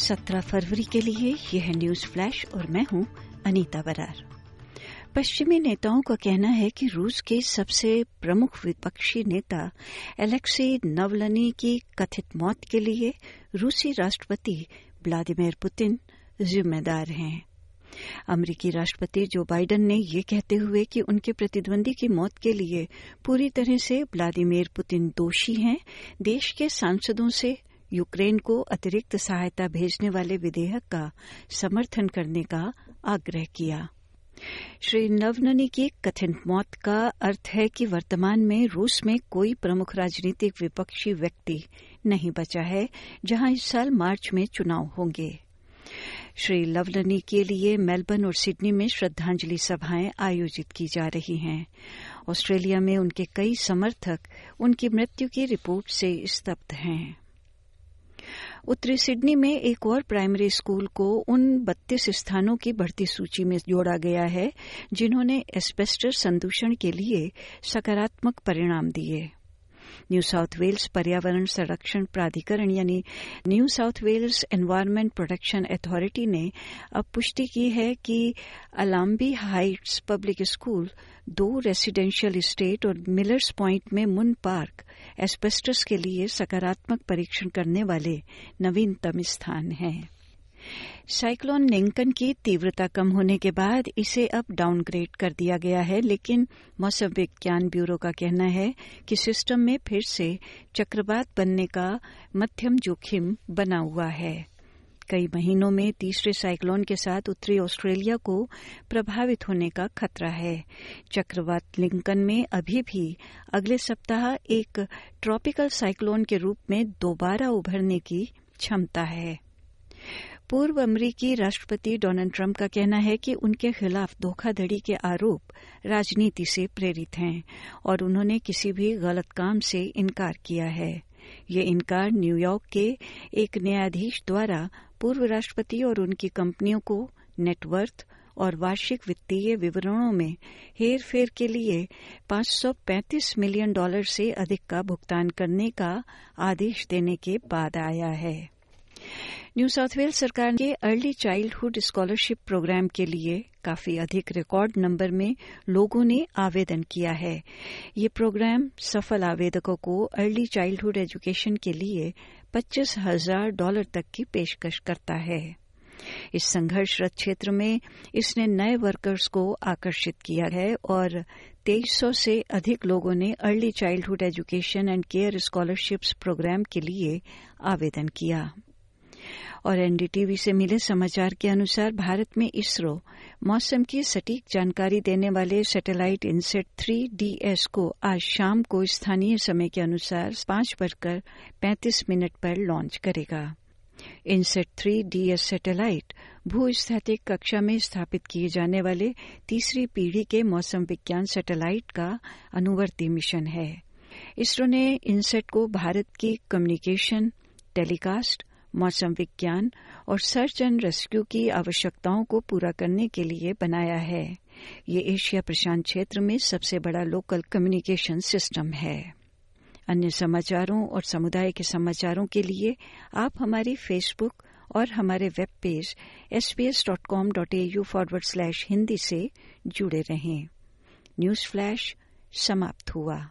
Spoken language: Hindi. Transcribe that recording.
17 फरवरी के लिए यह न्यूज़ फ्लैश और मैं हूँ अनीता बरार। पश्चिमी नेताओं का कहना है कि रूस के सबसे प्रमुख विपक्षी नेता एलेक्सी नवलनी की कथित मौत के लिए रूसी राष्ट्रपति व्लादिमीर पुतिन जिम्मेदार हैं। अमरीकी राष्ट्रपति जो बाइडेन ने ये कहते हुए कि उनके प्रतिद्वंदी की मौत के लिए पूरी तरह से व्लादिमीर पुतिन दोषी हैं, देश के सांसदों से यूक्रेन को अतिरिक्त सहायता भेजने वाले विधेयक का समर्थन करने का आग्रह किया। श्री नवननी की कथित मौत का अर्थ है कि वर्तमान में रूस में कोई प्रमुख राजनीतिक विपक्षी व्यक्ति नहीं बचा है, जहाँ इस साल मार्च में चुनाव होंगे। श्री लवलनी के लिए मेलबर्न और सिडनी में श्रद्धांजलि सभाएँ आयोजित की जा रही हैं। ऑस्ट्रेलिया में उनके कई समर्थक उनकी मृत्यु की रिपोर्ट से स्तब्ध हैं। उत्तरी सिडनी में एक और प्राइमरी स्कूल को उन बत्तीस स्थानों की भर्ती सूची में जोड़ा गया है, जिन्होंने एस्पेस्टर संदूषण के लिए सकारात्मक परिणाम दिए। न्यू साउथ वेल्स पर्यावरण संरक्षण प्राधिकरण, यानी New South Wales environment protection authority ने अब पुष्टि की है कि अलाम्बी हाइट्स पब्लिक स्कूल, दो रेसिडेंशियल स्टेट और मिलर्स पॉइंट में मुन पार्क एस्पेस्टस के लिए सकारात्मक परीक्षण करने वाले नवीनतम स्थान हैं। साइक्लोन निंकन की तीव्रता कम होने के बाद इसे अब डाउनग्रेड कर दिया गया है, लेकिन मौसम विज्ञान ब्यूरो का कहना है कि सिस्टम में फिर से चक्रवात बनने का मध्यम जोखिम बना हुआ है। कई महीनों में तीसरे साइक्लोन के साथ उत्तरी ऑस्ट्रेलिया को प्रभावित होने का खतरा है। चक्रवात लिंकन में अभी भी अगले सप्ताह एक ट्रॉपिकल साइक्लोन के रूप में दोबारा उभरने की क्षमता है। पूर्व अमरीकी राष्ट्रपति डोनाल्ड ट्रंप का कहना है कि उनके खिलाफ धोखाधड़ी के आरोप राजनीति से प्रेरित हैं और उन्होंने किसी भी गलत काम से इनकार किया है। ये इनकार न्यूयॉर्क के एक न्यायाधीश द्वारा पूर्व राष्ट्रपति और उनकी कंपनियों को नेटवर्थ और वार्षिक वित्तीय विवरणों में हेर फेर के लिए 535 मिलियन डॉलर से अधिक का भुगतान करने का आदेश देने के बाद आया है। न्यू साउथ वेल्स सरकार के अर्ली चाइल्डहुड स्कॉलरशिप प्रोग्राम के लिए काफ़ी अधिक रिकॉर्ड नंबर में लोगों ने आवेदन किया है। ये प्रोग्राम सफल आवेदकों को अर्ली चाइल्डहुड एजुकेशन के लिए पच्चीस हज़ार डॉलर तक की पेशकश करता है। इस संघर्षरत क्षेत्र में इसने नए वर्कर्स को आकर्षित किया है और 2300 से अधिक लोगों ने early childhood education and care scholarships program के लिए आवेदन किया। और एनडीटीवी से मिले समाचार के अनुसार भारत में इसरो मौसम की सटीक जानकारी देने वाले सैटेलाइट इनसेट थ्री डीएस को आज शाम को स्थानीय समय के अनुसार पाँच बजकर पैंतीस मिनट पर लॉन्च करेगा। इनसेट थ्री डीएस सैटेलाइट भूस्थैतिक कक्षा में स्थापित किए जाने वाले तीसरी पीढ़ी के मौसम विज्ञान सैटेलाइट का अनुवर्ती मिशन है। इसरो ने इनसेट को भारत की कम्युनिकेशन, टेलीकास्ट मौसम विज्ञान और सर्च एंड रेस्क्यू की आवश्यकताओं को पूरा करने के लिए बनाया है। ये एशिया प्रशांत क्षेत्र में सबसे बड़ा लोकल कम्युनिकेशन सिस्टम है। अन्य समाचारों और समुदाय के समाचारों के लिए आप हमारी फेसबुक और हमारे web page S B S dot com dot A U forward slash Hindi से जुड़े रहें। न्यूज़ फ्लैश समाप्त हुआ।